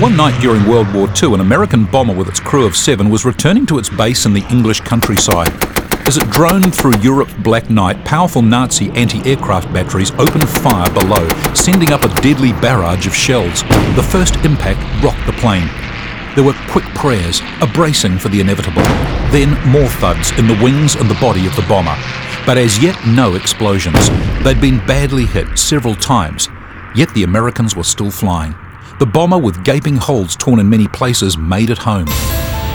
One night during World War II, an American bomber with its crew of seven was returning to its base in the English countryside. As it droned through Europe's black night, powerful Nazi anti-aircraft batteries opened fire below, sending up a deadly barrage of shells. The first impact rocked the plane. There were quick prayers, a bracing for the inevitable. Then more thuds in the wings and the body of the bomber. But as yet no explosions. They'd been badly hit several times, yet the Americans were still flying. The bomber, with gaping holes torn in many places, made it home.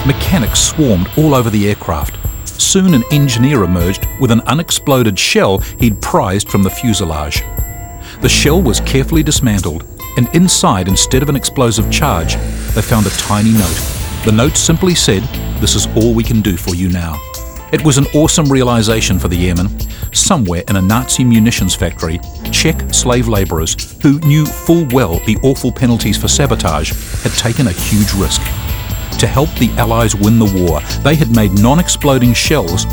Mechanics swarmed all over the aircraft. Soon an engineer emerged with an unexploded shell he'd prized from the fuselage. The shell was carefully dismantled, and inside, instead of an explosive charge, they found a tiny note. The note simply said, This is all we can do for you now. It was an awesome realization for the airmen. Somewhere in a Nazi munitions factory, Czech slave labourers, who knew full well the awful penalties for sabotage, had taken a huge risk. To help the Allies win the war, they had made non exploding shells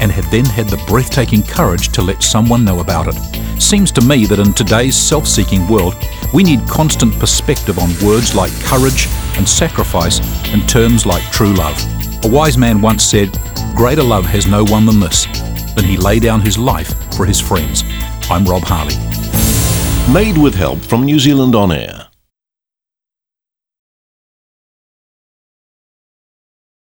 and had then had the breathtaking courage to let someone know about it. Seems to me that in today's self seeking world, we need constant perspective on words like courage and sacrifice and terms like true love. A wise man once said, Greater love has no one than this, than he lay down his life for his friends. I'm Rob Harley. Made with help from New Zealand On Air.